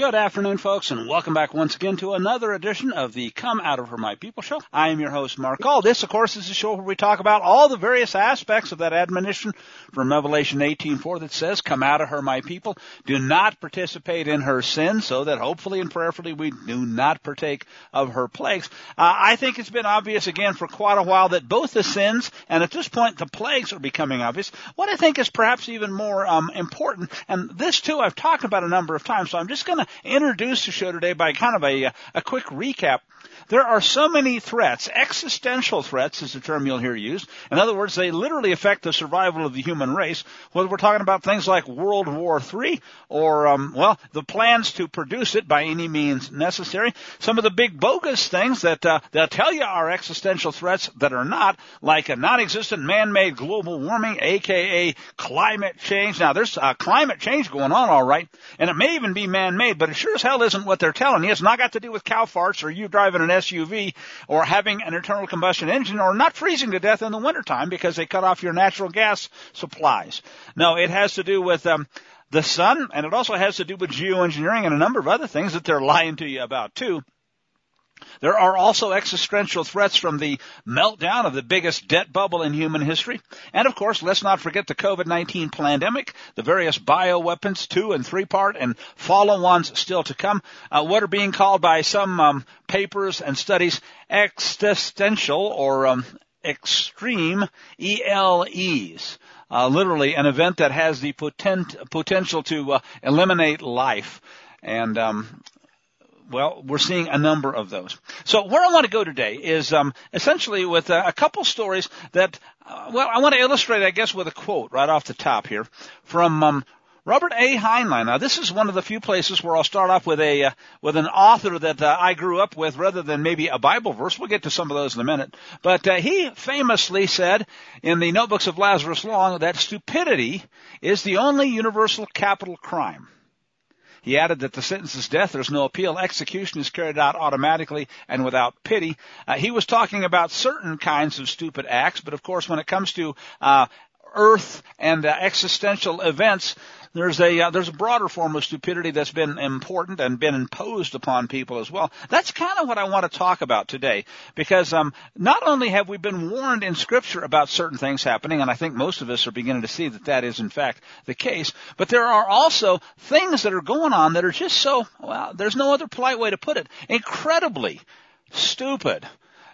Good afternoon, folks, and welcome back once again to another edition of the Come Out of Her My People show. I am your host, Mark Call. This, of course, is a show where we talk about all the various aspects of that admonition from Revelation 18:4 that says, "Come out of her, my people. Do not participate in her sin, so that hopefully and prayerfully we do not partake of her plagues." Uh, I think it's been obvious again for quite a while that both the sins and at this point the plagues are becoming obvious. What I think is perhaps even more um, important, and this too I've talked about a number of times, so I'm just going to introduce the show today by kind of a, a quick recap. There are so many threats. Existential threats is the term you'll hear used. In other words, they literally affect the survival of the human race. Whether we're talking about things like World War III or, um, well, the plans to produce it by any means necessary. Some of the big bogus things that uh, they'll tell you are existential threats that are not, like a non-existent man-made global warming, aka climate change. Now, there's uh, climate change going on, all right, and it may even be man-made, but it sure as hell isn't what they're telling you. It's not got to do with cow farts or you driving an SUV or having an internal combustion engine or not freezing to death in the wintertime because they cut off your natural gas supplies. No, it has to do with um, the sun, and it also has to do with geoengineering and a number of other things that they're lying to you about too. There are also existential threats from the meltdown of the biggest debt bubble in human history. And of course, let's not forget the COVID-19 pandemic, the various bioweapons, two and three part and follow-ons still to come, uh, what are being called by some um, papers and studies existential or um, extreme ELEs. Uh, literally an event that has the potent, potential to uh, eliminate life. And um, well, we're seeing a number of those. So where I want to go today is um, essentially with a, a couple stories that, uh, well, I want to illustrate, I guess, with a quote right off the top here from um, Robert A. Heinlein. Now, this is one of the few places where I'll start off with a uh, with an author that uh, I grew up with, rather than maybe a Bible verse. We'll get to some of those in a minute. But uh, he famously said in the Notebooks of Lazarus Long that stupidity is the only universal capital crime. He added that the sentence is death. There's no appeal. Execution is carried out automatically and without pity. Uh, he was talking about certain kinds of stupid acts, but of course, when it comes to uh, earth and uh, existential events, there's a uh, there's a broader form of stupidity that's been important and been imposed upon people as well. That's kind of what I want to talk about today, because um, not only have we been warned in Scripture about certain things happening, and I think most of us are beginning to see that that is in fact the case, but there are also things that are going on that are just so well. There's no other polite way to put it. Incredibly stupid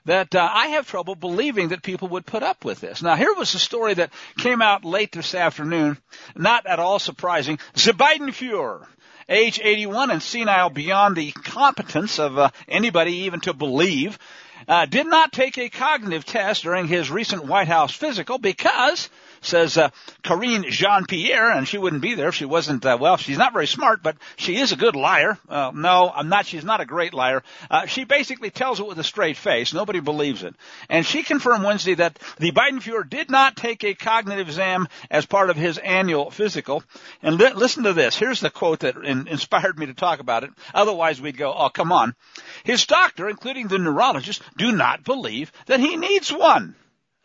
that uh, I have trouble believing that people would put up with this. Now, here was a story that came out late this afternoon, not at all surprising. The Biden Fuhrer, age 81 and senile beyond the competence of uh, anybody even to believe, uh, did not take a cognitive test during his recent White House physical because says uh, Karine Jean-Pierre, and she wouldn't be there if she wasn't, uh, well, she's not very smart, but she is a good liar. Uh, no, I'm not, she's not a great liar. Uh, she basically tells it with a straight face. Nobody believes it. And she confirmed Wednesday that the Biden Fuhrer did not take a cognitive exam as part of his annual physical. And li- listen to this. Here's the quote that in- inspired me to talk about it. Otherwise we'd go, oh, come on. His doctor, including the neurologist, do not believe that he needs one.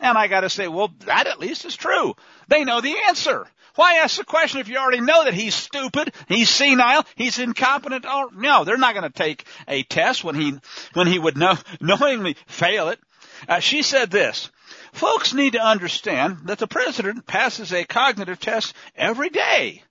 And I gotta say, well, that at least is true. They know the answer. Why ask the question if you already know that he's stupid, he's senile, he's incompetent? Or, no, they're not going to take a test when he when he would know, knowingly fail it. Uh, she said this: Folks need to understand that the president passes a cognitive test every day.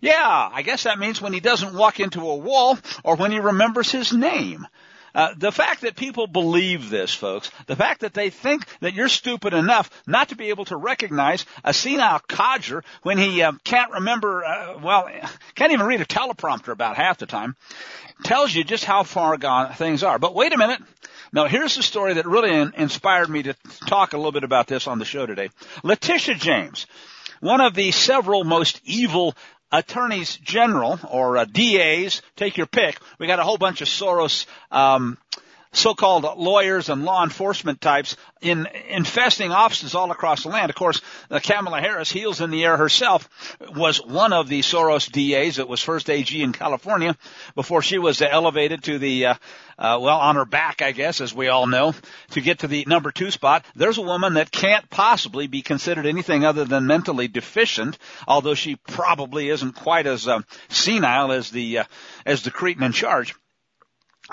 Yeah, I guess that means when he doesn't walk into a wall or when he remembers his name. Uh, the fact that people believe this, folks, the fact that they think that you're stupid enough not to be able to recognize a senile codger when he uh, can't remember, uh, well, can't even read a teleprompter about half the time, tells you just how far gone things are. But wait a minute. Now, here's the story that really in- inspired me to talk a little bit about this on the show today. Letitia James, one of the several most evil attorneys general or uh, DAs, take your pick. We got a whole bunch of Soros um, so-called lawyers and law enforcement types in infesting offices all across the land. Of course, uh, Kamala Harris, heels in the air herself, was one of the Soros DAs. It was first AG in California before she was elevated to the, uh, uh, well, on her back, I guess, as we all know, to get to the number two spot. There's a woman that can't possibly be considered anything other than mentally deficient, although she probably isn't quite as uh, senile as the uh, as the cretin in charge.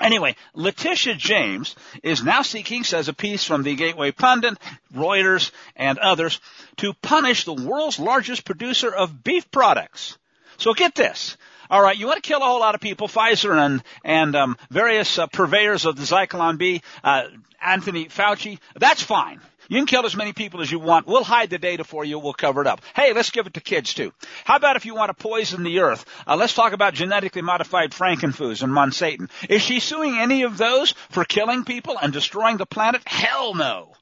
Anyway, Letitia James is now seeking, says a piece from the Gateway Pundit, Reuters, and others, to punish the world's largest producer of beef products. So get this. All right, you want to kill a whole lot of people, Pfizer and and um, various uh, purveyors of the Zyklon B, uh, Anthony Fauci. That's fine. You can kill as many people as you want. We'll hide the data for you. We'll cover it up. Hey, let's give it to kids too. How about if you want to poison the earth? Uh, let's talk about genetically modified frankenfoods and Monsanto. Is she suing any of those for killing people and destroying the planet? Hell no.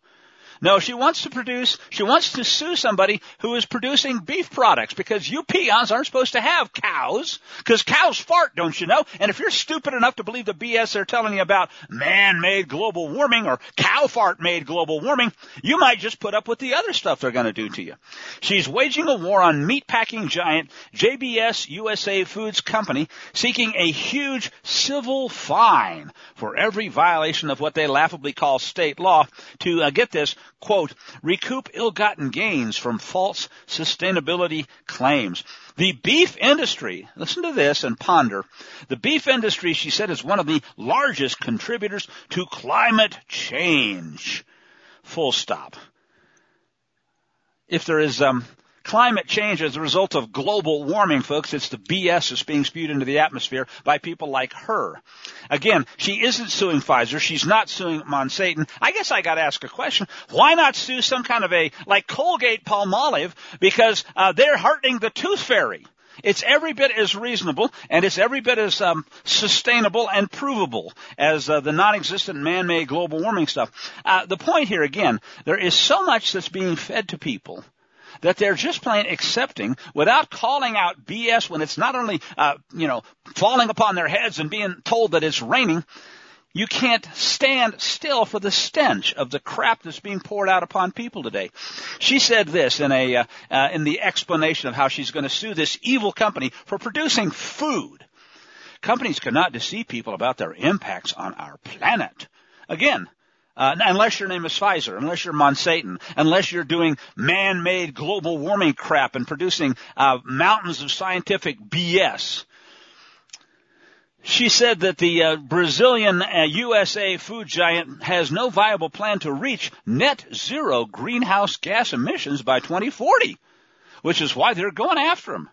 No, she wants to produce, she wants to sue somebody who is producing beef products because you peons aren't supposed to have cows because cows fart, don't you know? And if you're stupid enough to believe the BS they're telling you about man-made global warming or cow fart-made global warming, you might just put up with the other stuff they're going to do to you. She's waging a war on meatpacking giant JBS USA Foods Company seeking a huge civil fine for every violation of what they laughably call state law to uh, get this quote, recoup ill-gotten gains from false sustainability claims. The beef industry, listen to this and ponder. The beef industry, she said, is one of the largest contributors to climate change. Full stop. If there is um, climate change as a result of global warming, folks. It's the BS that's being spewed into the atmosphere by people like her. Again, she isn't suing Pfizer. She's not suing Monsanto. I guess I got to ask a question. Why not sue some kind of a like Colgate Palmolive because uh, they're heartening the tooth fairy? It's every bit as reasonable and it's every bit as um, sustainable and provable as uh, the non-existent man-made global warming stuff. Uh, the point here, again, there is so much that's being fed to people that they're just plain accepting without calling out BS when it's not only, uh, you know, falling upon their heads and being told that it's raining. You can't stand still for the stench of the crap that's being poured out upon people today. She said this in a uh, uh, in the explanation of how she's going to sue this evil company for producing food. Companies cannot deceive people about their impacts on our planet. Again, uh, unless your name is Pfizer, unless you're Monsanto, unless you're doing man-made global warming crap and producing uh, mountains of scientific BS. She said that the uh, Brazilian uh, USA food giant has no viable plan to reach net zero greenhouse gas emissions by 2040, which is why they're going after him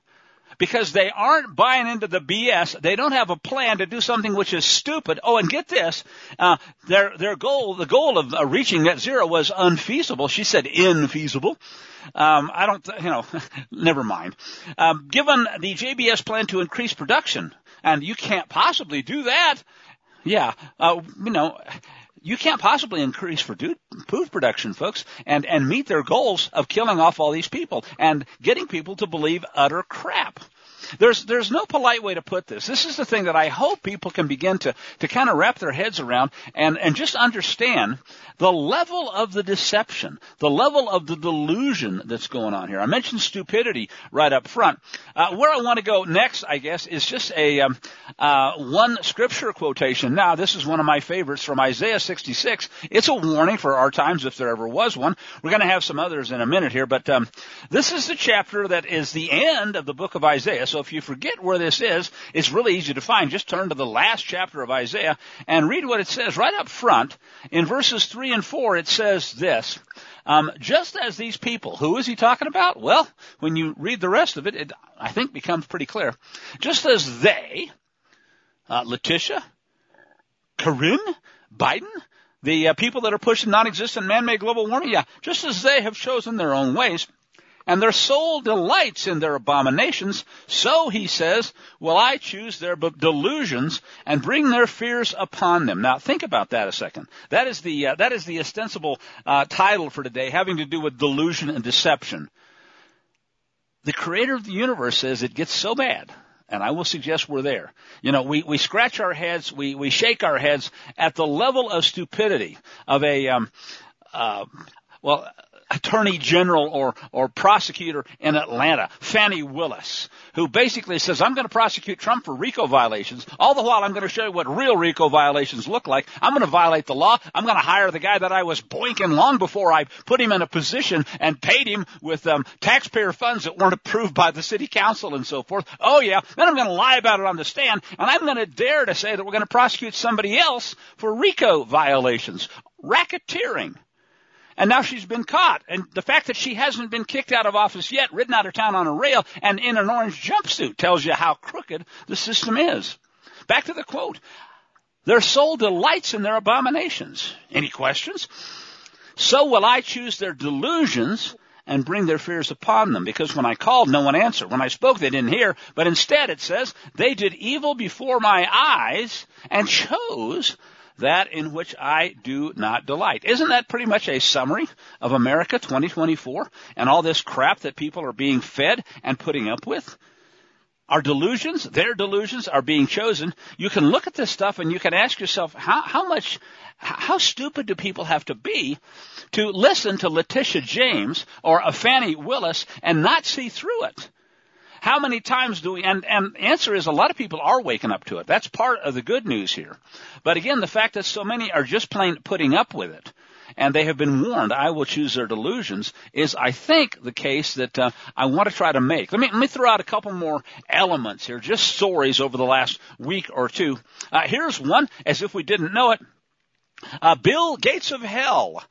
because they aren't buying into the BS. They don't have a plan to do something which is stupid. Oh, and get this, uh, their their goal, the goal of uh, reaching net zero was unfeasible. She said infeasible. Um, I don't, you know, never mind. Um, given the JBS plan to increase production, and you can't possibly do that. Yeah, uh, you know you can't possibly increase food production, folks, and, and meet their goals of killing off all these people and getting people to believe utter crap. There's there's no polite way to put this. This is the thing that I hope people can begin to to kind of wrap their heads around and and just understand the level of the deception, the level of the delusion that's going on here. I mentioned stupidity right up front. Uh, where I want to go next, I guess, is just a um, uh, one scripture quotation. Now, this is one of my favorites from Isaiah 66. It's a warning for our times if there ever was one. We're going to have some others in a minute here, but um, this is the chapter that is the end of the book of Isaiah. So if you forget where this is, it's really easy to find. Just turn to the last chapter of Isaiah and read what it says right up front in verses 3 and 4. It says this, um, just as these people, who is he talking about? Well, when you read the rest of it, it I think becomes pretty clear. Just as they, uh, Letitia, Karine, Biden, the uh, people that are pushing non-existent man-made global warming, yeah, just as they have chosen their own ways, and their soul delights in their abominations, so, he says, will I choose their delusions and bring their fears upon them. Now, think about that a second. That is the, uh, that is the ostensible uh, title for today, having to do with delusion and deception. The creator of the universe says it gets so bad and I will suggest we're there. You know, we, we scratch our heads, we, we shake our heads at the level of stupidity of a, um, uh, well, attorney general or, or prosecutor in Atlanta, Fani Willis, who basically says, I'm going to prosecute Trump for RICO violations. All the while, I'm going to show you what real RICO violations look like. I'm going to violate the law. I'm going to hire the guy that I was boinking long before I put him in a position and paid him with um, taxpayer funds that weren't approved by the city council and so forth. Oh yeah, then I'm going to lie about it on the stand, and I'm going to dare to say that we're going to prosecute somebody else for RICO violations, racketeering. And now she's been caught. And the fact that she hasn't been kicked out of office yet, ridden out of town on a rail, and in an orange jumpsuit tells you how crooked the system is. Back to the quote. Their soul delights in their abominations. Any questions? So will I choose their delusions and bring their fears upon them. Because when I called, no one answered. When I spoke, they didn't hear. But instead, it says, they did evil before my eyes and chose that in which I do not delight. Isn't that pretty much a summary of America 2024 and all this crap that people are being fed and putting up with? Our delusions, their delusions are being chosen. You can look at this stuff and you can ask yourself, how, how much, how stupid do people have to be to listen to Letitia James or a Fani Willis and not see through it? How many times do we, and, and answer is a lot of people are waking up to it. That's part of the good news here. But again, the fact that so many are just plain putting up with it and they have been warned, I will choose their delusions, is I think the case that uh, I want to try to make. Let me let me throw out a couple more elements here, just stories over the last week or two. Uh, here's one, as if we didn't know it. Uh, Bill Gates of Hell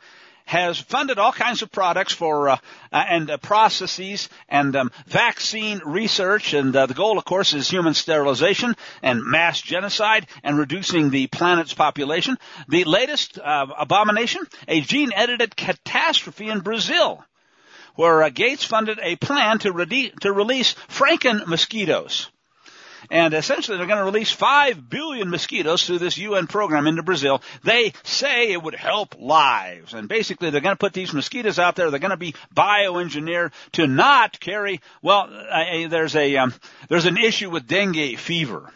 has funded all kinds of products for uh, uh, and uh, processes and um, vaccine research, and uh, the goal, of course, is human sterilization and mass genocide and reducing the planet's population. The latest uh, abomination: a gene-edited catastrophe in Brazil, where uh, Gates funded a plan to, to release Franken mosquitoes. And essentially, they're going to release 5 billion mosquitoes through this UN program into Brazil. They say it would help lives. And basically, they're going to put these mosquitoes out there. They're going to be bioengineered to not carry, well, uh, there's a, um, there's an issue with dengue fever.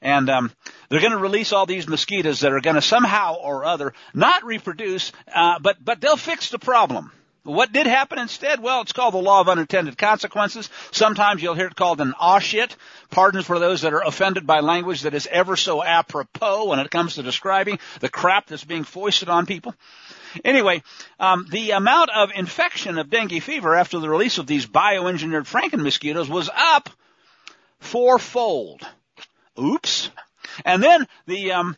And, um, they're going to release all these mosquitoes that are going to somehow or other not reproduce, uh, but, but they'll fix the problem. What did happen instead? Well, it's called the law of unintended consequences. Sometimes you'll hear it called an shit. Pardons for those that are offended by language that is ever so apropos when it comes to describing the crap that's being foisted on people. Anyway, um, the amount of infection of dengue fever after the release of these bioengineered Franken mosquitoes was up fourfold. Oops. And then the um,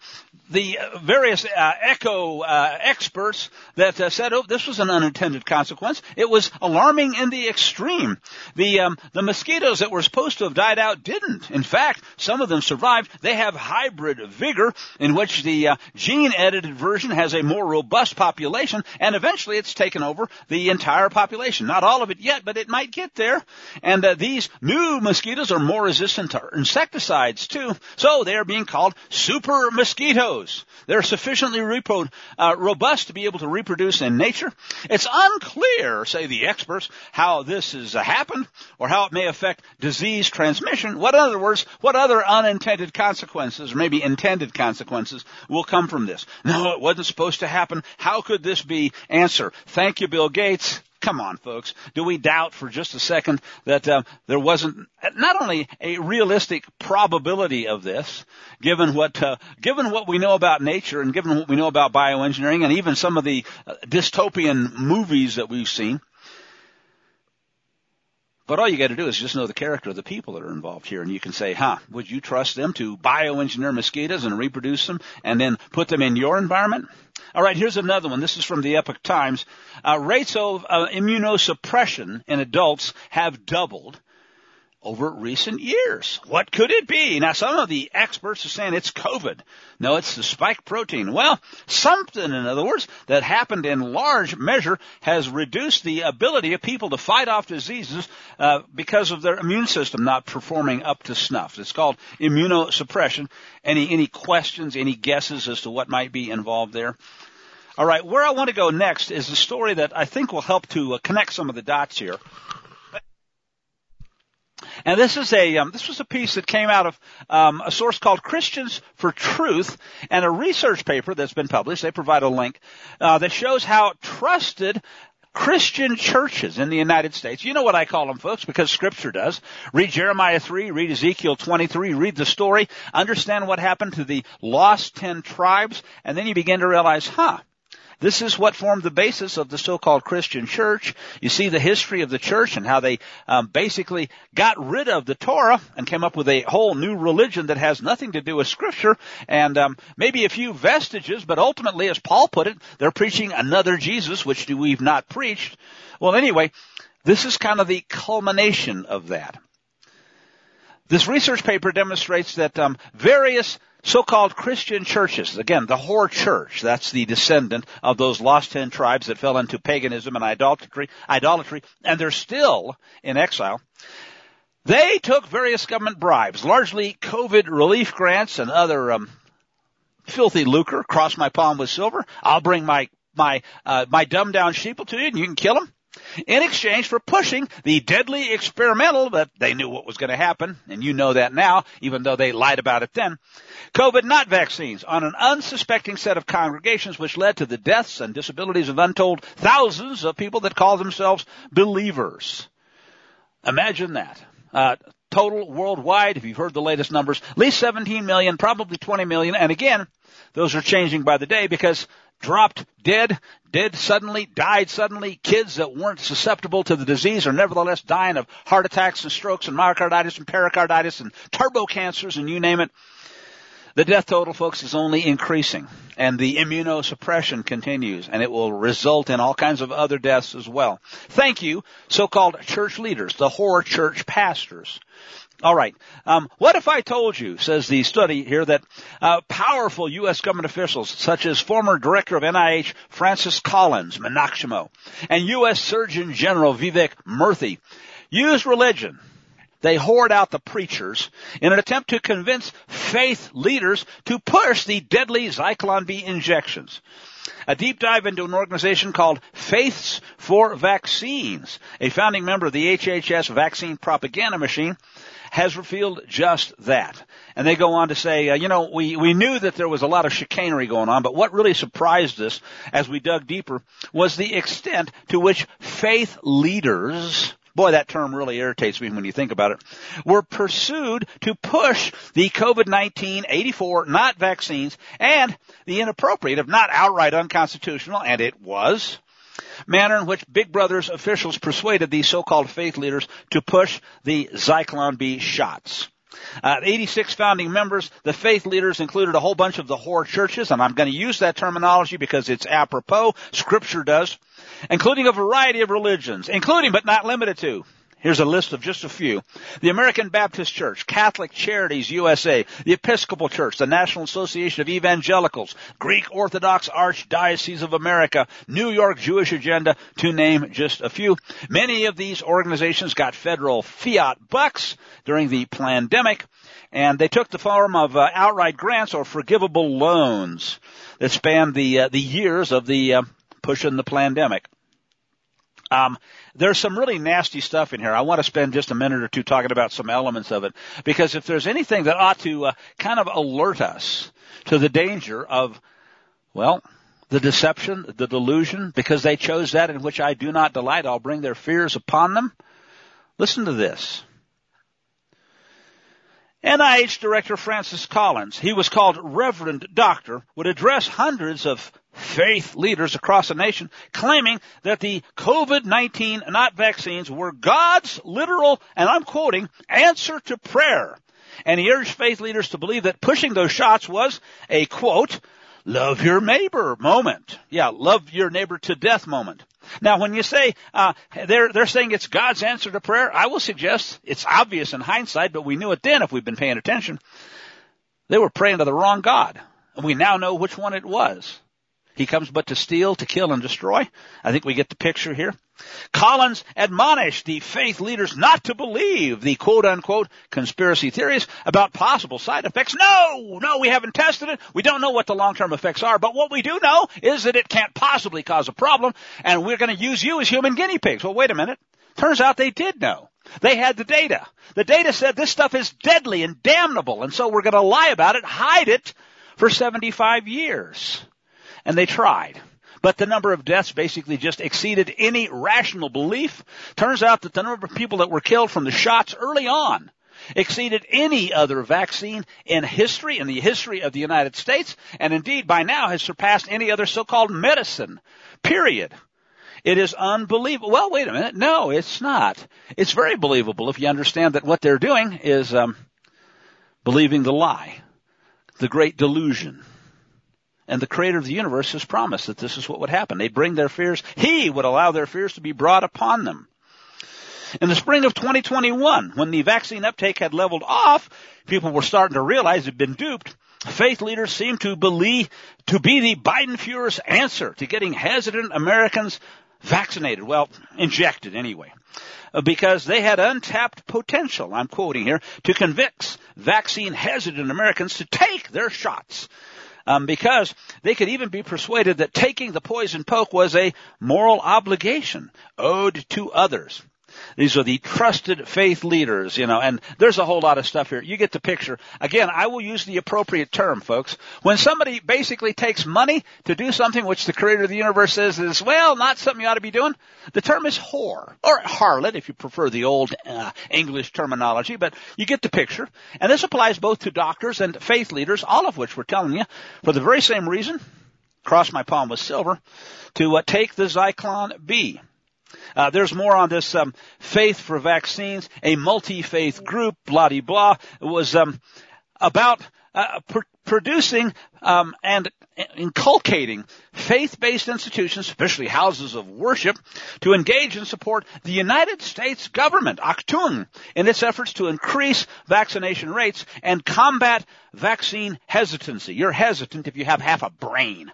the various uh, echo uh, experts that uh, said, "Oh, this was an unintended consequence." It was alarming in the extreme. The um, the mosquitoes that were supposed to have died out didn't. In fact, some of them survived. They have hybrid vigor, in which the uh, gene-edited version has a more robust population, and eventually it's taken over the entire population. Not all of it yet, but it might get there. And uh, these new mosquitoes are more resistant to insecticides too, so they are being called super mosquitoes. They're sufficiently repro- uh, robust to be able to reproduce in nature. It's unclear, say the experts, how this has happened or how it may affect disease transmission. What, in other words, what other unintended consequences or maybe intended consequences will come from this? No, it wasn't supposed to happen. How could this be? Answer. Thank you, Bill Gates. Come on, folks. Do we doubt for just a second that uh, there wasn't not only a realistic probability of this, given what uh, given what we know about nature and given what we know about bioengineering and even some of the uh, dystopian movies that we've seen, but all you got to do is just know the character of the people that are involved here, and you can say, "Huh? Would you trust them to bioengineer mosquitoes and reproduce them, and then put them in your environment?" All right, here's another one. This is from the Epoch Times. Uh, rates of uh, immunosuppression in adults have doubled over recent years. What could it be? Now, some of the experts are saying it's COVID. No, it's the spike protein. Well, something, in other words, that happened in large measure has reduced the ability of people to fight off diseases uh, because of their immune system not performing up to snuff. It's called immunosuppression. Any any questions? Any guesses as to what might be involved there? All right, where I want to go next is a story that I think will help to uh, connect some of the dots here. And this is a um, this was a piece that came out of um, a source called Christians for Truth, and a research paper that's been published. They provide a link uh, that shows how trusted Christian churches in the United States. You know what I call them, folks, because Scripture does. Read Jeremiah 3, read Ezekiel 23, read the story, understand what happened to the lost ten tribes, and then you begin to realize, huh, this is what formed the basis of the so-called Christian church. You see the history of the church and how they um, basically got rid of the Torah and came up with a whole new religion that has nothing to do with Scripture and um, maybe a few vestiges, but ultimately, as Paul put it, they're preaching another Jesus, which we've not preached. Well, anyway, this is kind of the culmination of that. This research paper demonstrates that um, various so-called Christian churches, again, the whore Church, that's the descendant of those lost ten tribes that fell into paganism and idolatry, idolatry, and they're still in exile. They took various government bribes, largely COVID relief grants and other um, filthy lucre. Cross my palm with silver. I'll bring my my uh, my dumbed down sheeple to you, and you can kill them in exchange for pushing the deadly experimental that they knew what was going to happen, and you know that now, even though they lied about it then, COVID not vaccines on an unsuspecting set of congregations which led to the deaths and disabilities of untold thousands of people that call themselves believers. Imagine that. Uh, total worldwide, if you've heard the latest numbers, at least 17 million, probably 20 million, and again, those are changing by the day because dropped dead, dead suddenly, died suddenly. Kids that weren't susceptible to the disease are nevertheless dying of heart attacks and strokes and myocarditis and pericarditis and turbo cancers and you name it. The death total, folks, is only increasing and the immunosuppression continues and it will result in all kinds of other deaths as well. Thank you, so-called church leaders, the Hor church pastors all right. Um, what if I told you, says the study here, that uh, powerful U.S. government officials, such as former director of NIH Francis Collins, Menachimo, and U.S. Surgeon General Vivek Murthy, used religion they hoard out the preachers in an attempt to convince faith leaders to push the deadly Zyklon B injections. A deep dive into an organization called Faiths for Vaccines, a founding member of the HHS vaccine propaganda machine, has revealed just that. And they go on to say, uh, you know, we, we knew that there was a lot of chicanery going on, but what really surprised us as we dug deeper was the extent to which faith leaders boy, that term really irritates me when you think about it, were pursued to push the COVID-19 84 not vaccines and the inappropriate, if not outright unconstitutional, and it was, manner in which Big Brother's officials persuaded these so-called faith leaders to push the Zyklon B shots. Uh, 86 founding members, the faith leaders included a whole bunch of the whore churches, and I'm going to use that terminology because it's apropos. Scripture does, including a variety of religions, including but not limited to Here's a list of just a few. The American Baptist Church, Catholic Charities USA, the Episcopal Church, the National Association of Evangelicals, Greek Orthodox Archdiocese of America, New York Jewish Agenda, to name just a few. Many of these organizations got federal fiat bucks during the pandemic, and they took the form of uh, outright grants or forgivable loans that spanned the uh, the years of the uh, pushing the pandemic. Um, there's some really nasty stuff in here. I want to spend just a minute or two talking about some elements of it because if there's anything that ought to uh, kind of alert us to the danger of, well, the deception, the delusion, because they chose that in which I do not delight, I'll bring their fears upon them. Listen to this. NIH Director Francis Collins, he was called Reverend Doctor, would address hundreds of faith leaders across the nation claiming that the COVID-19 not vaccines were God's literal, and I'm quoting, answer to prayer. And he urged faith leaders to believe that pushing those shots was a quote, love your neighbor moment. Yeah, love your neighbor to death moment. Now, when you say uh, they're they're saying it's God's answer to prayer, I will suggest it's obvious in hindsight, but we knew it then if we've been paying attention. They were praying to the wrong God, and we now know which one it was. He comes but to steal, to kill, and destroy. I think we get the picture here. Collins admonished the faith leaders not to believe the quote unquote conspiracy theories about possible side effects. No, no, we haven't tested it. We don't know what the long term effects are, but what we do know is that it can't possibly cause a problem, and we're going to use you as human guinea pigs. Well, wait a minute. Turns out they did know. They had the data. The data said this stuff is deadly and damnable, and so we're going to lie about it, hide it for 75 years. And they tried. But the number of deaths basically just exceeded any rational belief. Turns out that the number of people that were killed from the shots early on exceeded any other vaccine in history, in the history of the United States, and indeed by now has surpassed any other so-called medicine. Period. It is unbelievable. Well, wait a minute. No, it's not. It's very believable if you understand that what they're doing is um, believing the lie, the great delusion. And the creator of the universe has promised that this is what would happen. They bring their fears. He would allow their fears to be brought upon them. In the spring of 2021, when the vaccine uptake had leveled off, people were starting to realize they'd been duped. Faith leaders seemed to believe to be the Biden Fuhrer's answer to getting hesitant Americans vaccinated. Well, injected anyway. Uh, because they had untapped potential, I'm quoting here, to convince vaccine hesitant Americans to take their shots. Um, because they could even be persuaded that taking the poison poke was a moral obligation owed to others. These are the trusted faith leaders, you know, and there's a whole lot of stuff here. You get the picture. Again, I will use the appropriate term, folks. When somebody basically takes money to do something which the creator of the universe says is, well, not something you ought to be doing, the term is whore, or harlot if you prefer the old uh, English terminology, but you get the picture. And this applies both to doctors and faith leaders, all of which we're telling you, for the very same reason, cross my palm with silver, to uh, take the Zyklon B. Uh, there's more on this um, faith for vaccines, a multi-faith group, blah de blah. Was um, about uh, pr- producing um, and inculcating faith-based institutions, especially houses of worship, to engage and support the United States government, Achtung, in its efforts to increase vaccination rates and combat vaccine hesitancy. You're hesitant if you have half a brain.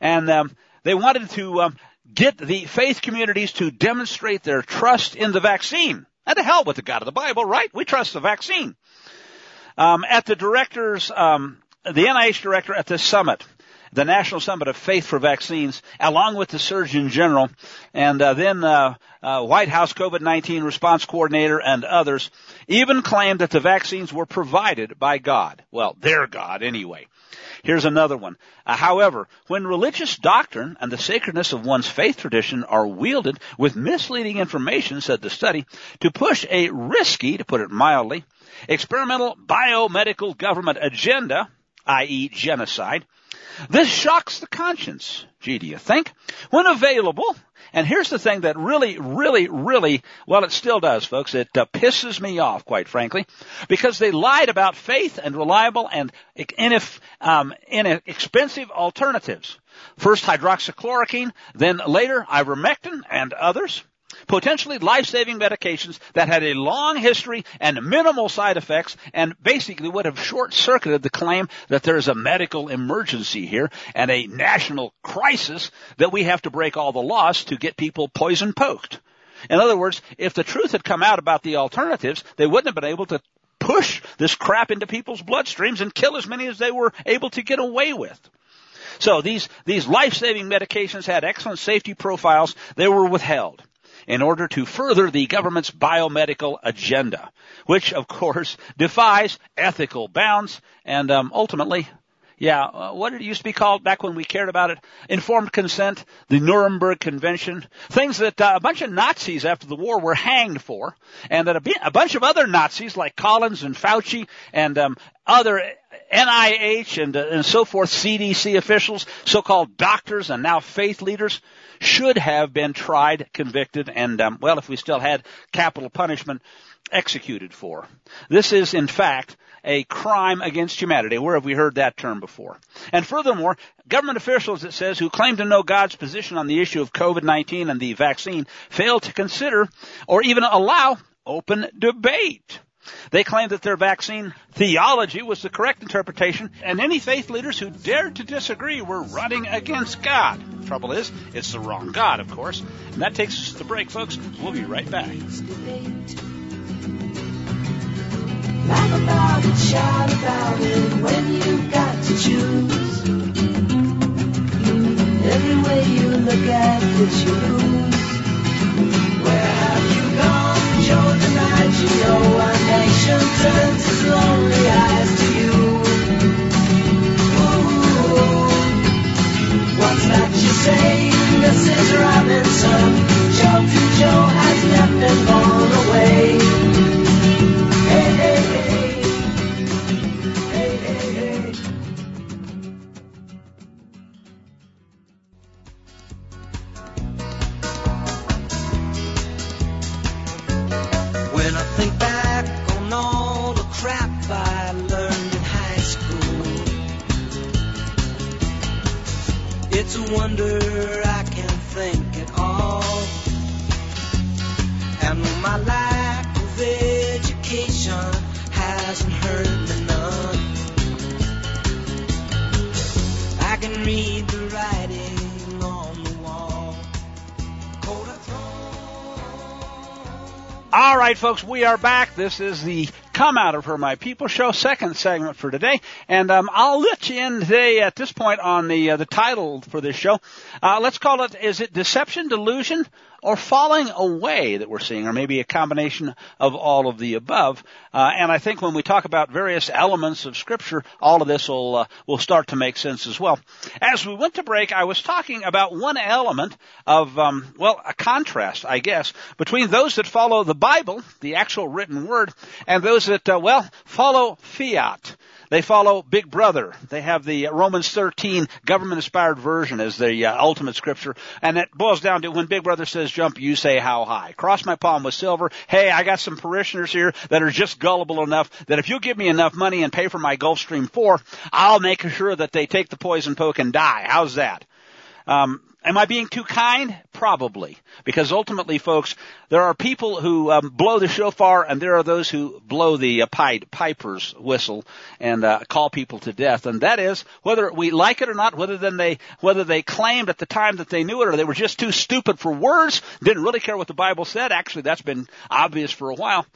And um, they wanted to um, get the faith communities to demonstrate their trust in the vaccine. And to hell with the God of the Bible, right? We trust the vaccine. Um, at the directors, um, the NIH director at the summit, the National Summit of Faith for Vaccines, along with the Surgeon General, and uh, then uh, uh, White House COVID-19 response coordinator and others, even claimed that the vaccines were provided by God. Well, their God anyway. Here's another one. Uh, however, when religious doctrine and the sacredness of one's faith tradition are wielded with misleading information, said the study, to push a risky, to put it mildly, experimental biomedical government agenda, i.e. genocide, this shocks the conscience. Gee, do you think? When available, and here's the thing that really, really, really, well, it still does, folks. It uh, pisses me off, quite frankly, because they lied about faith and reliable and inef, um, inexpensive alternatives. First hydroxychloroquine, then later ivermectin and others potentially life-saving medications that had a long history and minimal side effects and basically would have short-circuited the claim that there is a medical emergency here and a national crisis that we have to break all the laws to get people poison poked. In other words, if the truth had come out about the alternatives, they wouldn't have been able to push this crap into people's bloodstreams and kill as many as they were able to get away with. So these, these life-saving medications had excellent safety profiles. They were withheld in order to further the government's biomedical agenda, which of course defies ethical bounds and um, ultimately yeah, uh, what it used to be called back when we cared about it? Informed consent, the Nuremberg Convention, things that uh, a bunch of Nazis after the war were hanged for, and that a, a bunch of other Nazis like Collins and Fauci and um, other NIH and, uh, and so forth, CDC officials, so-called doctors, and now faith leaders should have been tried, convicted, and um, well, if we still had capital punishment, executed for. This is, in fact, a crime against humanity. Where have we heard that term before? And furthermore, government officials, it says, who claim to know God's position on the issue of COVID-19 and the vaccine fail to consider or even allow open debate. They claimed that their vaccine theology was the correct interpretation, and any faith leaders who dared to disagree were running against God. The trouble is, it's the wrong God, of course. And that takes us to the break, folks. We'll be right back. Laugh about it, shout about it when you've got to choose. Every way you look at it, you lose. Where have you gone, Jordan? ocean turns his lonely eyes to you. Ooh, what's that you say, Mrs. Robinson? Joe has left and gone away. Wonder I can think at all. And my lack of education hasn't hurt me none. I can read the writing. All right, folks, we are back. This is the Come Out of Her My People show, second segment for today, and um, I'll let you in today at this point on the uh, the title for this show. Uh, let's call it: Is it deception, delusion, or falling away that we're seeing, or maybe a combination of all of the above? Uh, and I think when we talk about various elements of Scripture, all of this will uh, will start to make sense as well. As we went to break, I was talking about one element of um, well, a contrast, I guess, between those that follow the Bible, the actual written word, and those that uh, well follow fiat. They follow Big Brother. They have the Romans 13 government inspired version as the uh, ultimate scripture. And it boils down to when Big Brother says jump, you say how high. Cross my palm with silver. Hey, I got some parishioners here that are just gullible enough that if you give me enough money and pay for my Gulfstream 4, I'll make sure that they take the poison poke and die. How's that? Um, Am I being too kind? Probably. Because ultimately, folks, there are people who um, blow the shofar and there are those who blow the uh, pied piper's whistle and uh, call people to death. And that is, whether we like it or not, whether then they, whether they claimed at the time that they knew it or they were just too stupid for words, didn't really care what the Bible said. Actually, that's been obvious for a while.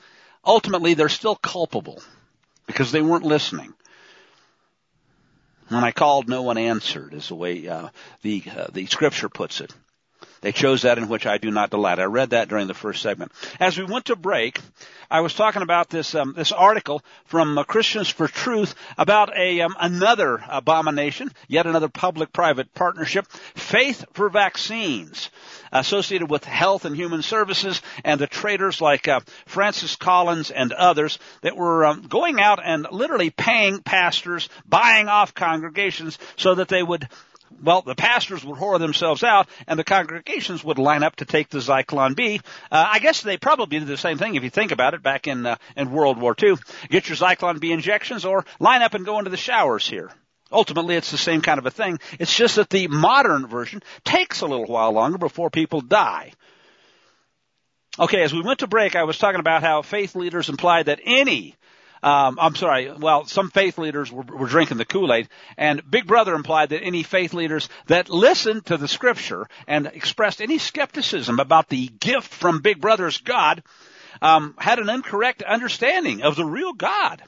Ultimately, they're still culpable because they weren't listening. When I called, no one answered, is the way uh, the uh, the scripture puts it. They chose that in which I do not delight. I read that during the first segment. As we went to break, I was talking about this um, this article from uh, Christians for Truth about a um, another abomination, yet another public-private partnership, faith for vaccines associated with health and human services and the traders like uh, Francis Collins and others that were um, going out and literally paying pastors, buying off congregations so that they would well, the pastors would whore themselves out, and the congregations would line up to take the Zyklon B. Uh, I guess they probably did the same thing if you think about it back in uh, in World War II. Get your Zyklon B injections, or line up and go into the showers here. Ultimately, it's the same kind of a thing. It's just that the modern version takes a little while longer before people die. Okay, as we went to break, I was talking about how faith leaders implied that any um, I'm sorry. Well, some faith leaders were, were drinking the Kool-Aid, and Big Brother implied that any faith leaders that listened to the Scripture and expressed any skepticism about the gift from Big Brother's God um, had an incorrect understanding of the real God.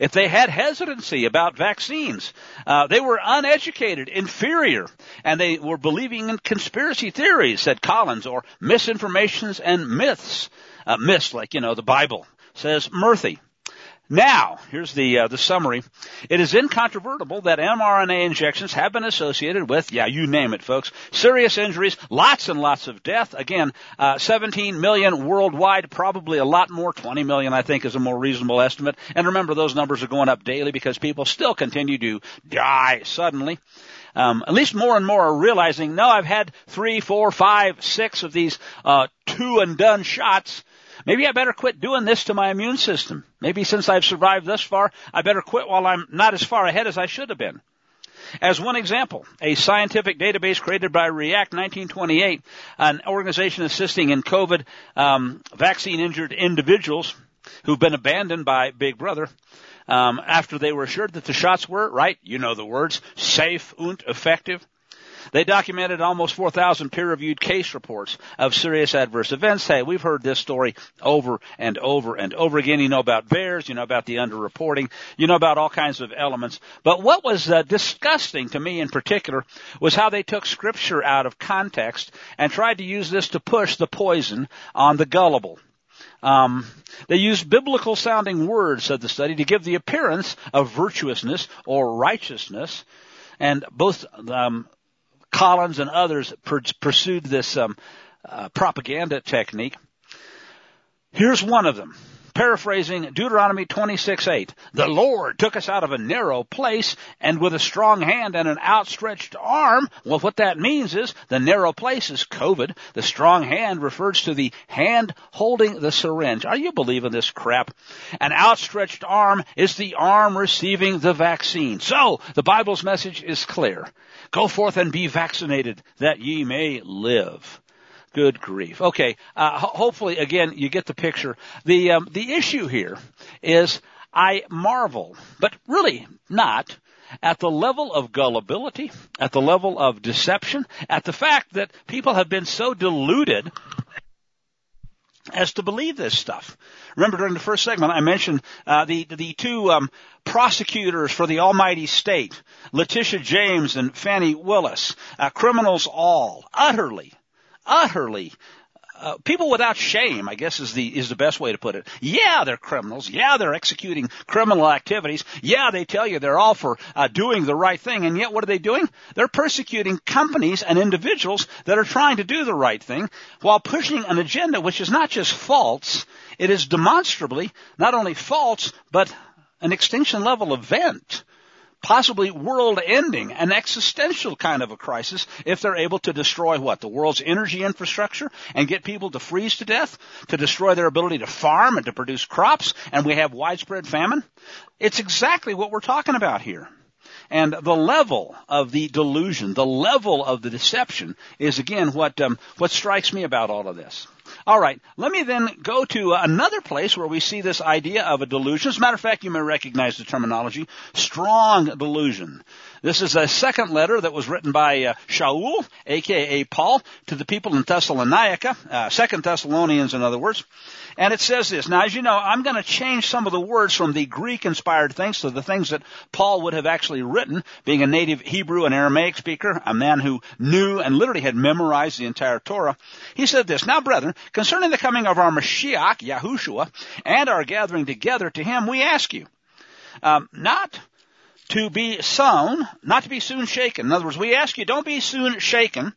If they had hesitancy about vaccines, uh, they were uneducated, inferior, and they were believing in conspiracy theories, said Collins, or misinformations and myths. Uh, myths, like, you know, the Bible, says Murthy. Now, here's the uh, the summary. It is incontrovertible that mRNA injections have been associated with, yeah, you name it, folks, serious injuries, lots and lots of death. Again, uh, 17 million worldwide, probably a lot more. 20 million, I think, is a more reasonable estimate. And remember, those numbers are going up daily because people still continue to die suddenly. Um, at least more and more are realizing, no, I've had three, four, five, six of these uh, two and done shots. Maybe I better quit doing this to my immune system. Maybe since I've survived thus far, I better quit while I'm not as far ahead as I should have been. As one example, a scientific database created by React 1928, an organization assisting in COVID um, vaccine injured individuals who've been abandoned by Big Brother, um, after they were assured that the shots were, right, you know the words, safe and effective. They documented almost 4,000 peer-reviewed case reports of serious adverse events. Hey, we've heard this story over and over and over again. You know about VAERS, you know about the underreporting, you know about all kinds of elements. But what was uh, disgusting to me in particular was how they took scripture out of context and tried to use this to push the poison on the gullible. Um, they used biblical sounding words, said the study, to give the appearance of virtuousness or righteousness. And both um, Collins and others per- pursued this um, uh, propaganda technique. Here's one of them. Paraphrasing Deuteronomy 26:8, the Lord took us out of a narrow place and with a strong hand and an outstretched arm. Well, what that means is the narrow place is COVID. The strong hand refers to the hand holding the syringe. Are you believing this crap? An outstretched arm is the arm receiving the vaccine. So, the Bible's message is clear. Go forth and be vaccinated that ye may live. Good grief. Okay. Uh, ho- hopefully, again, you get the picture. The um, the issue here is I marvel, but really not at the level of gullibility, at the level of deception, at the fact that people have been so deluded as to believe this stuff. Remember during the first segment I mentioned uh, the the two um, prosecutors for the Almighty State, Letitia James and Fani Willis, uh, criminals all, utterly utterly uh, people without shame, I guess is the is the best way to put it. Yeah, they're criminals. Yeah, they're executing criminal activities. Yeah, they tell you they're all for uh, doing the right thing, and yet what are they doing? They're persecuting companies and individuals that are trying to do the right thing while pushing an agenda which is not just false; it is demonstrably not only false but an extinction level event possibly world ending, an existential kind of a crisis if they're able to destroy what? The world's energy infrastructure and get people to freeze to death, to destroy their ability to farm and to produce crops, and we have widespread famine? It's exactly what we're talking about here. And the level of the delusion, the level of the deception is again what, um, what strikes me about all of this. All right, let me then go to another place where we see this idea of a delusion. As a matter of fact, you may recognize the terminology, strong delusion. This is a second letter that was written by uh, Shaul, aka Paul, to the people in Thessalonica, uh, Second Thessalonians, in other words. And it says this. Now, as you know, I'm going to change some of the words from the Greek-inspired things to the things that Paul would have actually written, being a native Hebrew and Aramaic speaker, a man who knew and literally had memorized the entire Torah. He said this, Now, brethren, concerning the coming of our Mashiach, Yahushua, and our gathering together to him, we ask you, um, not to be sown, not to be soon shaken. In other words, we ask you, don't be soon shaken,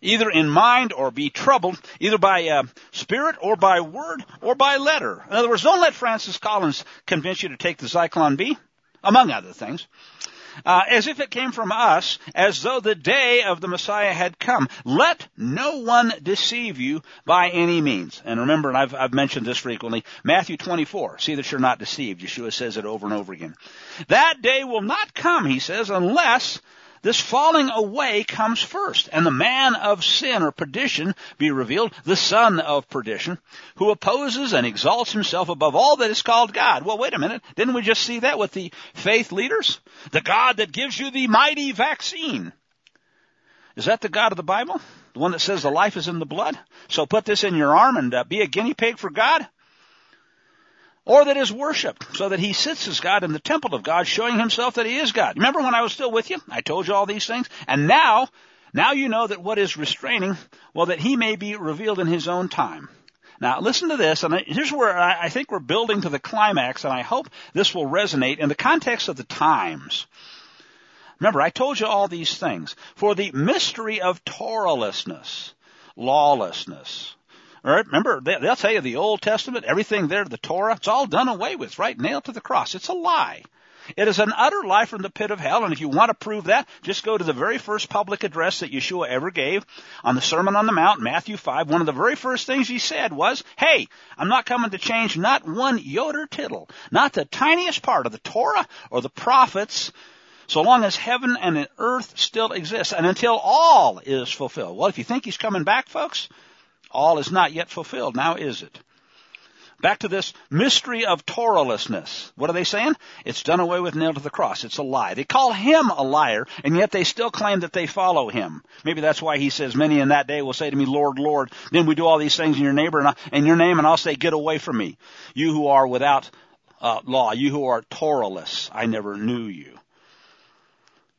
either in mind or be troubled, either by uh, spirit or by word or by letter. In other words, don't let Francis Collins convince you to take the Zyklon B, among other things uh, as if it came from us, as though the day of the Messiah had come. Let no one deceive you by any means. And remember, and I've, I've mentioned this frequently, Matthew 24, see that you're not deceived. Yeshua says it over and over again. That day will not come, he says, unless this falling away comes first, and the man of sin or perdition be revealed, the son of perdition, who opposes and exalts himself above all that is called God. Well, wait a minute. Didn't we just see that with the faith leaders? The God that gives you the mighty vaccine. Is that the God of the Bible? The one that says the life is in the blood? So put this in your arm and uh, be a guinea pig for God? Or that is worshipped, so that he sits as God in the temple of God, showing himself that he is God. Remember when I was still with you? I told you all these things. And now, now you know that what is restraining, well, that he may be revealed in his own time. Now, listen to this, and here's where I think we're building to the climax, and I hope this will resonate in the context of the times. Remember, I told you all these things. For the mystery of Torahlessness, lawlessness, all right, remember, they'll tell you the Old Testament, everything there, the Torah, it's all done away with, right? Nailed to the cross. It's a lie. It is an utter lie from the pit of hell, and if you want to prove that, just go to the very first public address that Yeshua ever gave on the Sermon on the Mount, Matthew 5. One of the very first things he said was, hey, I'm not coming to change not one yoder tittle, not the tiniest part of the Torah or the prophets, so long as heaven and earth still exist, and until all is fulfilled. Well, if you think he's coming back, folks, all is not yet fulfilled. Now is it? Back to this mystery of Torahlessness. What are they saying? It's done away with, nailed to the cross. It's a lie. They call him a liar, and yet they still claim that they follow him. Maybe that's why he says, many in that day will say to me, Lord, Lord, then we do all these things in your neighbor and I, in your name, and I'll say, get away from me. You who are without uh, law, you who are Torahless, I never knew you.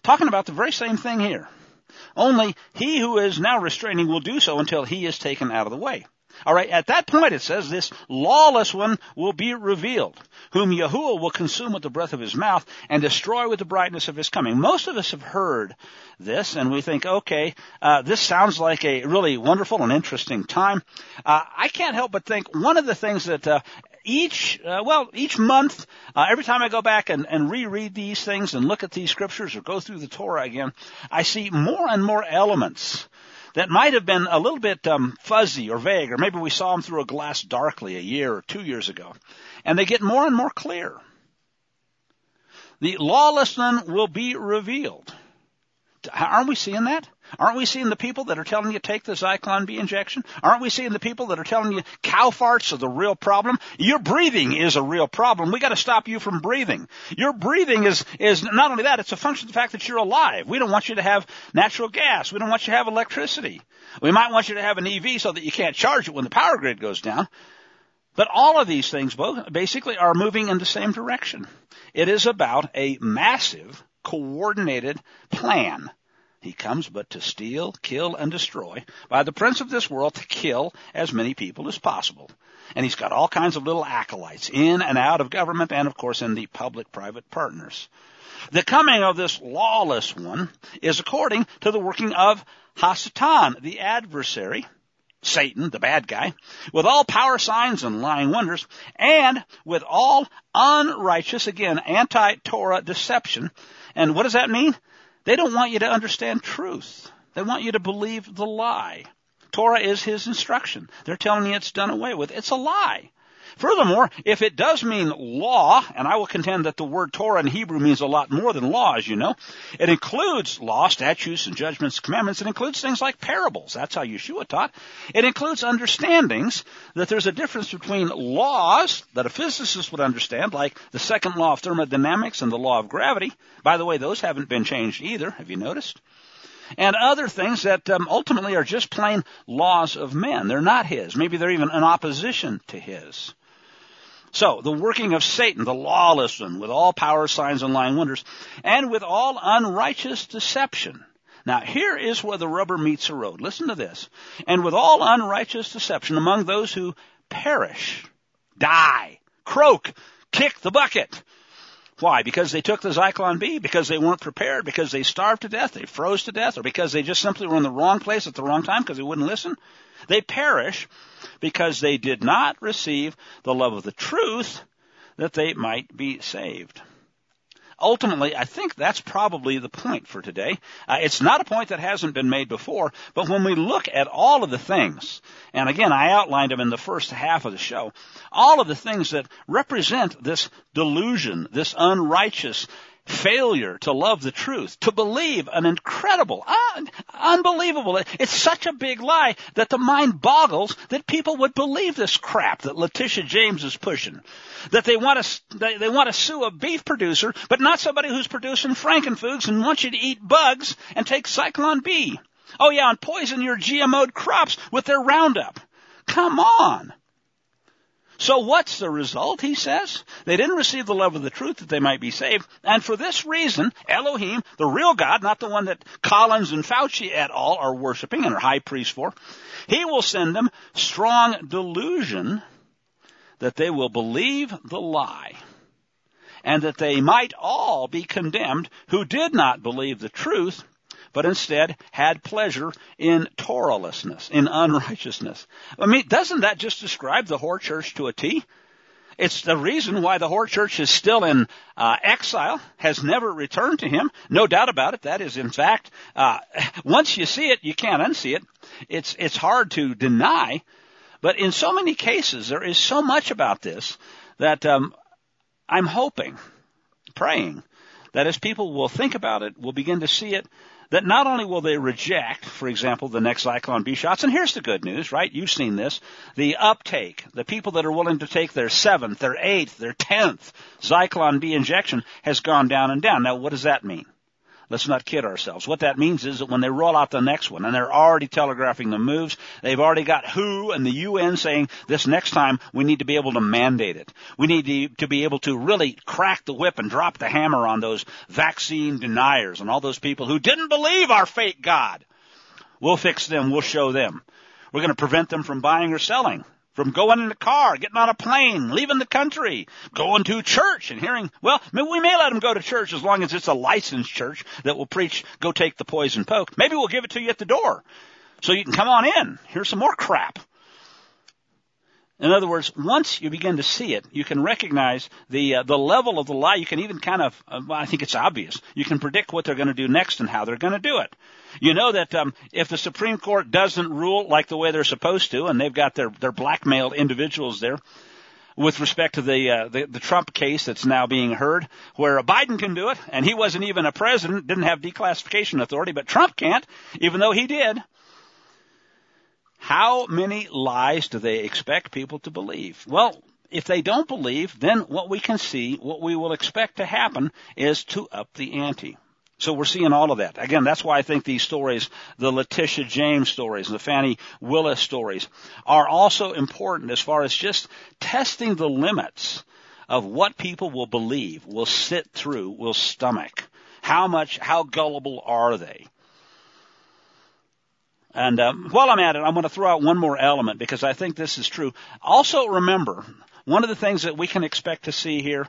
Talking about the very same thing here. Only he who is now restraining will do so until he is taken out of the way. All right, at that point it says this lawless one will be revealed, whom Yahuwah will consume with the breath of his mouth and destroy with the brightness of his coming. Most of us have heard this and we think, okay, uh, this sounds like a really wonderful and interesting time. Uh, I can't help but think one of the things that uh, each, uh, well, each month, uh, every time I go back and, and reread these things and look at these scriptures or go through the Torah again, I see more and more elements that might have been a little bit um, fuzzy or vague, or maybe we saw them through a glass darkly a year or two years ago, and they get more and more clear. The lawless one will be revealed. Aren't we seeing that? Aren't we seeing the people that are telling you take the Zyklon B injection? Aren't we seeing the people that are telling you cow farts are the real problem? Your breathing is a real problem. We got to stop you from breathing. Your breathing is is not only that; it's a function of the fact that you're alive. We don't want you to have natural gas. We don't want you to have electricity. We might want you to have an EV so that you can't charge it when the power grid goes down. But all of these things basically are moving in the same direction. It is about a massive coordinated plan he comes but to steal, kill, and destroy by the prince of this world to kill as many people as possible. And he's got all kinds of little acolytes in and out of government and of course in the public-private partners. The coming of this lawless one is according to the working of Hasatan, the adversary, Satan, the bad guy, with all power signs and lying wonders, and with all unrighteous, again, anti-Torah deception. And what does that mean? They don't want you to understand truth. They want you to believe the lie. Torah is his instruction. They're telling you it's done away with. It's a lie. Furthermore, if it does mean law, and I will contend that the word Torah in Hebrew means a lot more than law, as you know, it includes law, statutes, and judgments, commandments. It includes things like parables. That's how Yeshua taught. It includes understandings that there's a difference between laws that a physicist would understand, like the second law of thermodynamics and the law of gravity. By the way, those haven't been changed either. Have you noticed? and other things that um, ultimately are just plain laws of men. They're not his. Maybe they're even in opposition to his. So, the working of Satan, the lawless one, with all power, signs, and lying wonders, and with all unrighteous deception. Now, here is where the rubber meets the road. Listen to this. And with all unrighteous deception among those who perish, die, croak, kick the bucket. Why? Because they took the Zyklon B? Because they weren't prepared? Because they starved to death? They froze to death? Or because they just simply were in the wrong place at the wrong time because they wouldn't listen? They perish because they did not receive the love of the truth that they might be saved. Ultimately, I think that's probably the point for today. Uh, it's not a point that hasn't been made before, but when we look at all of the things, and again, I outlined them in the first half of the show, all of the things that represent this delusion, this unrighteous failure to love the truth, to believe an incredible, un- unbelievable, it's such a big lie that the mind boggles that people would believe this crap that Letitia James is pushing. That they want to, they, they want to sue a beef producer, but not somebody who's producing frankenfoods and wants you to eat bugs and take Zyklon B. Oh yeah, and poison your GMO'd crops with their Roundup. Come on. So what's the result, he says? They didn't receive the love of the truth that they might be saved. And for this reason, Elohim, the real God, not the one that Collins and Fauci et al. are worshiping and are high priests for, he will send them strong delusion that they will believe the lie and that they might all be condemned who did not believe the truth but instead had pleasure in Torahlessness, in unrighteousness. I mean, doesn't that just describe the whore church to a T? It's the reason why the whore church is still in uh, exile, has never returned to him. No doubt about it. That is, in fact, uh, once you see it, you can't unsee it. It's it's hard to deny, but in so many cases, there is so much about this that um, I'm hoping, praying that as people will think about it, will begin to see it, that not only will they reject, for example, the next Zyklon B shots, and here's the good news, right? You've seen this. The uptake, the people that are willing to take their seventh, their eighth, their tenth Zyklon B injection has gone down and down. Now, what does that mean? Let's not kid ourselves. What that means is that when they roll out the next one, and they're already telegraphing the moves, they've already got WHO and the UN saying this next time we need to be able to mandate it. We need to, to be able to really crack the whip and drop the hammer on those vaccine deniers and all those people who didn't believe our fake God. We'll fix them. We'll show them. We're going to prevent them from buying or selling, from going in the car, getting on a plane, leaving the country, going to church and hearing, well, we may let them go to church as long as it's a licensed church that will preach, go take the poison poke. Maybe we'll give it to you at the door. So you can come on in. Here's some more crap. In other words, once you begin to see it, you can recognize the uh, the level of the lie. You can even kind of, uh, well, I think it's obvious. You can predict what they're going to do next and how they're going to do it. You know that um, if the Supreme Court doesn't rule like the way they're supposed to, and they've got their their blackmailed individuals there, with respect to the, uh, the the Trump case that's now being heard, where Biden can do it, and he wasn't even a president, didn't have declassification authority, but Trump can't, even though he did. How many lies do they expect people to believe? Well, if they don't believe, then what we can see, what we will expect to happen is to up the ante. So we're seeing all of that. Again, that's why I think these stories, the Letitia James stories, the Fani Willis stories, are also important as far as just testing the limits of what people will believe, will sit through, will stomach. How much, how gullible are they? And um, while I'm at it, I'm going to throw out one more element because I think this is true. Also, remember one of the things that we can expect to see here: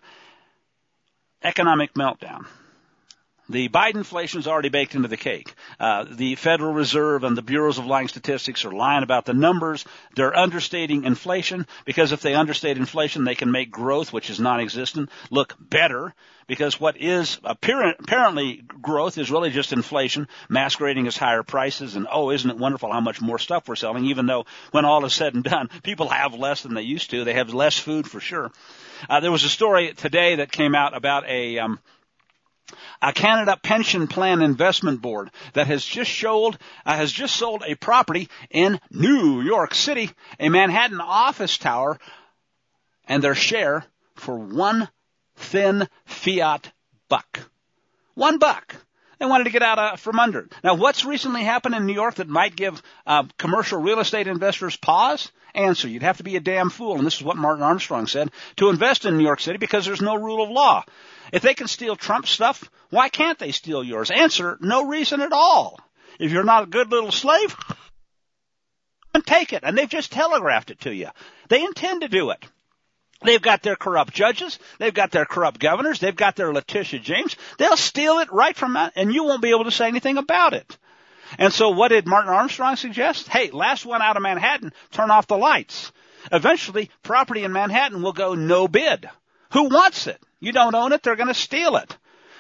economic meltdown. The Biden inflation is already baked into the cake. Uh, the Federal Reserve and the bureaus of lying statistics are lying about the numbers. They're understating inflation because if they understate inflation, they can make growth, which is non-existent, look better. Because what is apparent, apparently growth is really just inflation masquerading as higher prices. And oh, isn't it wonderful how much more stuff we're selling? Even though when all is said and done, people have less than they used to. They have less food for sure. Uh, there was a story today that came out about a um, a Canada Pension Plan Investment Board that has just sold uh, has just sold a property in New York City, a Manhattan office tower, and their share for one thin fiat buck. One buck. They wanted to get out of, from under. Now, what's recently happened in New York that might give uh, commercial real estate investors pause? Answer: You'd have to be a damn fool, and this is what Martin Armstrong said, to invest in New York City because there's no rule of law. If they can steal Trump stuff, why can't they steal yours? Answer, no reason at all. If you're not a good little slave, and take it. And they've just telegraphed it to you. They intend to do it. They've got their corrupt judges. They've got their corrupt governors. They've got their Letitia James. They'll steal it right from that, and you won't be able to say anything about it. And so what did Martin Armstrong suggest? Hey, last one out of Manhattan, turn off the lights. Eventually, property in Manhattan will go no bid. Who wants it? You don't own it, they're going to steal it.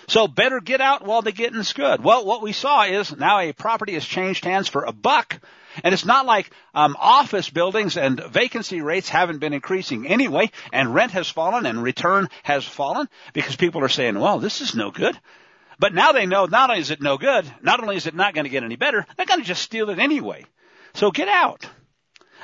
So better get out while the getting's good. Well, what we saw is now a property has changed hands for a buck. And it's not like um, office buildings and vacancy rates haven't been increasing anyway, and rent has fallen and return has fallen because people are saying, well, this is no good. But now they know not only is it no good, not only is it not going to get any better, they're going to just steal it anyway. So get out.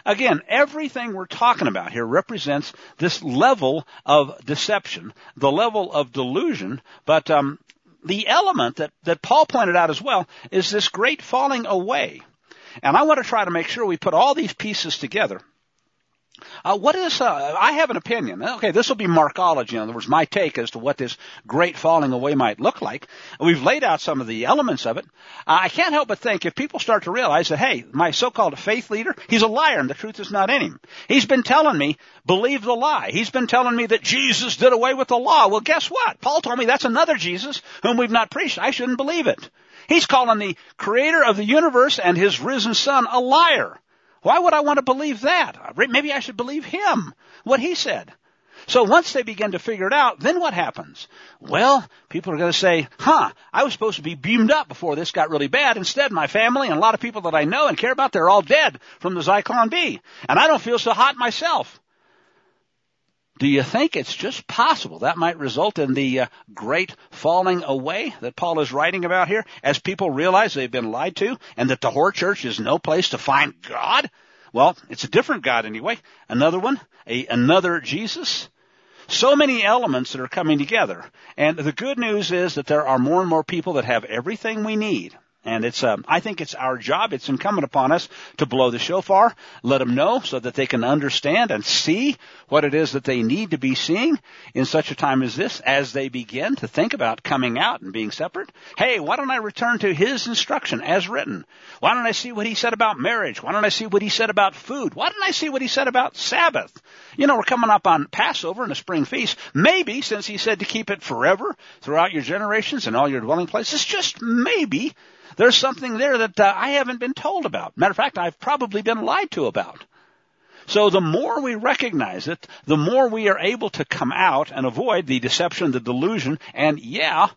Again, everything we're talking about here represents this level of deception, the level of delusion, but um, the element that, that Paul pointed out as well is this great falling away. And I want to try to make sure we put all these pieces together uh, what is, uh, I have an opinion. Okay, this will be Markology. In other words, my take as to what this great falling away might look like. We've laid out some of the elements of it. Uh, I can't help but think if people start to realize that, hey, my so-called faith leader, he's a liar and the truth is not in him. He's been telling me, believe the lie. He's been telling me that Jesus did away with the law. Well, guess what? Paul told me that's another Jesus whom we've not preached. I shouldn't believe it. He's calling the creator of the universe and his risen son a liar. Why would I want to believe that? Maybe I should believe him, what he said. So once they begin to figure it out, then what happens? Well, people are going to say, huh, I was supposed to be beamed up before this got really bad. Instead, my family and a lot of people that I know and care about, they're all dead from the Zyklon B. And I don't feel so hot myself. Do you think it's just possible that might result in the uh, great falling away that Paul is writing about here as people realize they've been lied to and that the whore church is no place to find God? Well, it's a different God anyway. Another one, a, another Jesus. So many elements that are coming together. And the good news is that there are more and more people that have everything we need And it's, um, I think it's our job. It's incumbent upon us to blow the shofar, let them know so that they can understand and see what it is that they need to be seeing in such a time as this as they begin to think about coming out and being separate. Hey, why don't I return to his instruction as written? Why don't I see what he said about marriage? Why don't I see what he said about food? Why don't I see what he said about Sabbath? You know, we're coming up on Passover and a spring feast. Maybe since he said to keep it forever throughout your generations and all your dwelling places, just maybe there's something there that uh, I haven't been told about. Matter of fact, I've probably been lied to about. So the more we recognize it, the more we are able to come out and avoid the deception, the delusion, and yeah,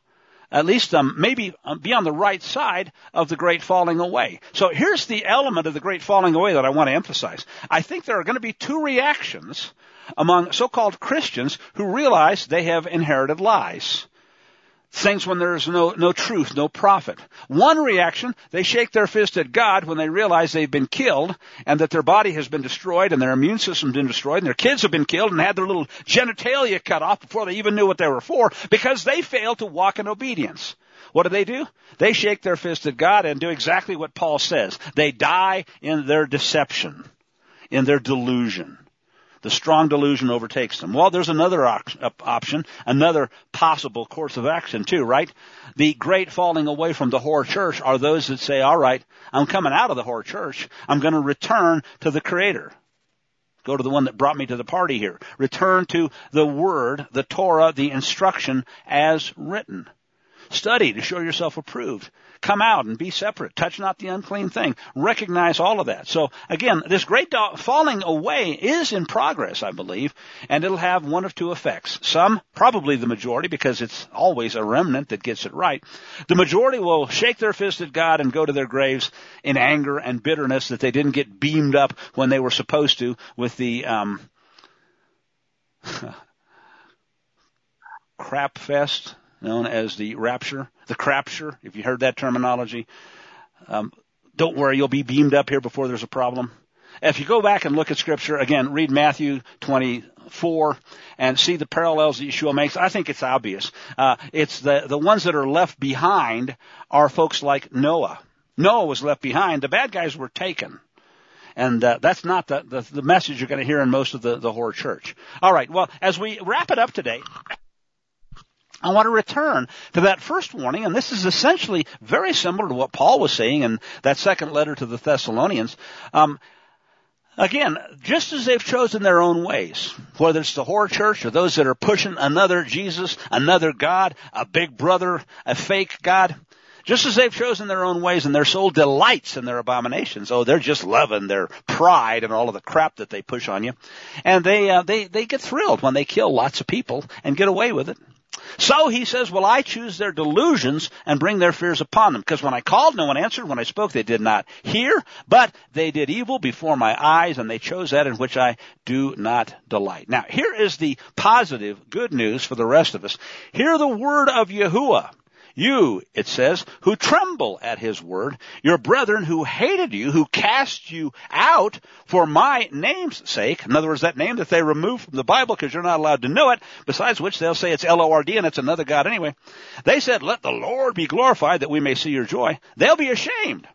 at least um, maybe um, be on the right side of the great falling away. So here's the element of the great falling away that I want to emphasize. I think there are going to be two reactions among so-called Christians who realize they have inherited lies things when there's no, no truth, no profit. One reaction, they shake their fist at God when they realize they've been killed and that their body has been destroyed and their immune system's been destroyed and their kids have been killed and had their little genitalia cut off before they even knew what they were for because they failed to walk in obedience. What do they do? They shake their fist at God and do exactly what Paul says. They die in their deception, in their delusion the strong delusion overtakes them. Well, there's another uh, option, another possible course of action too, right? The great falling away from the whore church are those that say, all right, I'm coming out of the whore church. I'm going to return to the creator. Go to the one that brought me to the party here. Return to the word, the Torah, the instruction as written. Study to show yourself approved. Come out and be separate. Touch not the unclean thing. Recognize all of that. So again, this great falling away is in progress, I believe, and it'll have one of two effects. Some, probably the majority, because it's always a remnant that gets it right. The majority will shake their fist at God and go to their graves in anger and bitterness that they didn't get beamed up when they were supposed to with the, um, crap fest known as the rapture, the crapture, if you heard that terminology. Um, don't worry, you'll be beamed up here before there's a problem. If you go back and look at scripture, again, read Matthew 24 and see the parallels that Yeshua makes, I think it's obvious. Uh, it's the, the ones that are left behind are folks like Noah. Noah was left behind. The bad guys were taken. And uh, that's not the, the, the message you're going to hear in most of the, the whore church. All right. Well, as we wrap it up today, I want to return to that first warning, and this is essentially very similar to what Paul was saying in that second letter to the Thessalonians. Um, again, just as they've chosen their own ways, whether it's the whore church or those that are pushing another Jesus, another God, a big brother, a fake God, just as they've chosen their own ways and their soul delights in their abominations. Oh, they're just loving their pride and all of the crap that they push on you. And they, uh, they, they get thrilled when they kill lots of people and get away with it. So he says, well, I choose their delusions and bring their fears upon them. Because when I called, no one answered. When I spoke, they did not hear. But they did evil before my eyes, and they chose that in which I do not delight. Now, here is the positive, good news for the rest of us. Hear the word of Yahuwah. You, it says, who tremble at his word, your brethren who hated you, who cast you out for my name's sake. In other words, that name that they removed from the Bible because you're not allowed to know it, besides which they'll say it's L-O-R-D and it's another God anyway. They said, let the Lord be glorified that we may see your joy. They'll be ashamed.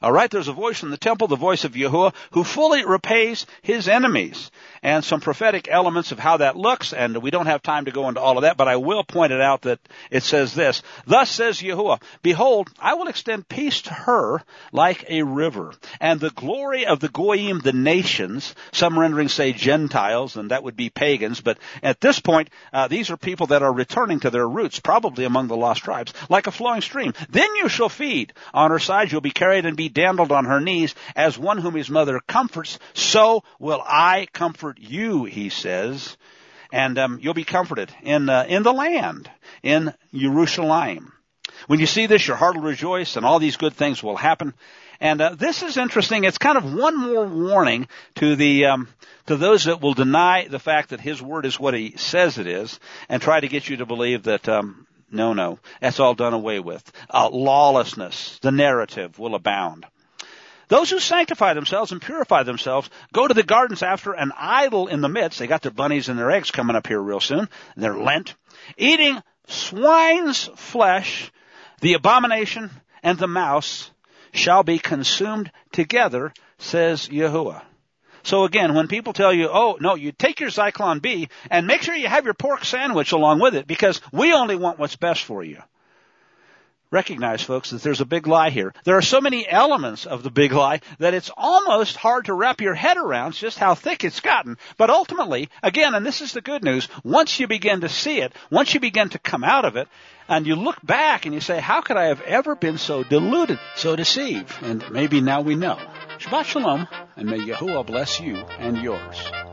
All right, there's a voice in the temple, the voice of Yahuwah, who fully repays his enemies. And some prophetic elements of how that looks, and we don't have time to go into all of that, but I will point it out that it says this. Thus says Yahuwah, Behold, I will extend peace to her like a river, and the glory of the Goyim, the nations, some renderings say Gentiles, and that would be pagans, but at this point, uh, these are people that are returning to their roots, probably among the lost tribes, like a flowing stream. Then you shall feed. On her side you'll be carried and dandled on her knees as one whom his mother comforts, so will I comfort you, he says. And um, you'll be comforted in uh, in the land, in Jerusalem. When you see this, your heart will rejoice, and all these good things will happen. And uh, this is interesting. It's kind of one more warning to the um, to those that will deny the fact that His word is what He says it is, and try to get you to believe that um, no, no. That's all done away with. Uh, lawlessness, the narrative will abound. Those who sanctify themselves and purify themselves go to the gardens after an idol in the midst. They got their bunnies and their eggs coming up here real soon. They're Lent. Eating swine's flesh, the abomination and the mouse shall be consumed together, says Yahuwah. So again, when people tell you, oh, no, you take your Zyklon B and make sure you have your pork sandwich along with it because we only want what's best for you. Recognize, folks, that there's a big lie here. There are so many elements of the big lie that it's almost hard to wrap your head around just how thick it's gotten. But ultimately, again, and this is the good news, once you begin to see it, once you begin to come out of it, and you look back and you say, how could I have ever been so deluded, so deceived? And maybe now we know. Shabbat Shalom, and may Yahuwah bless you and yours.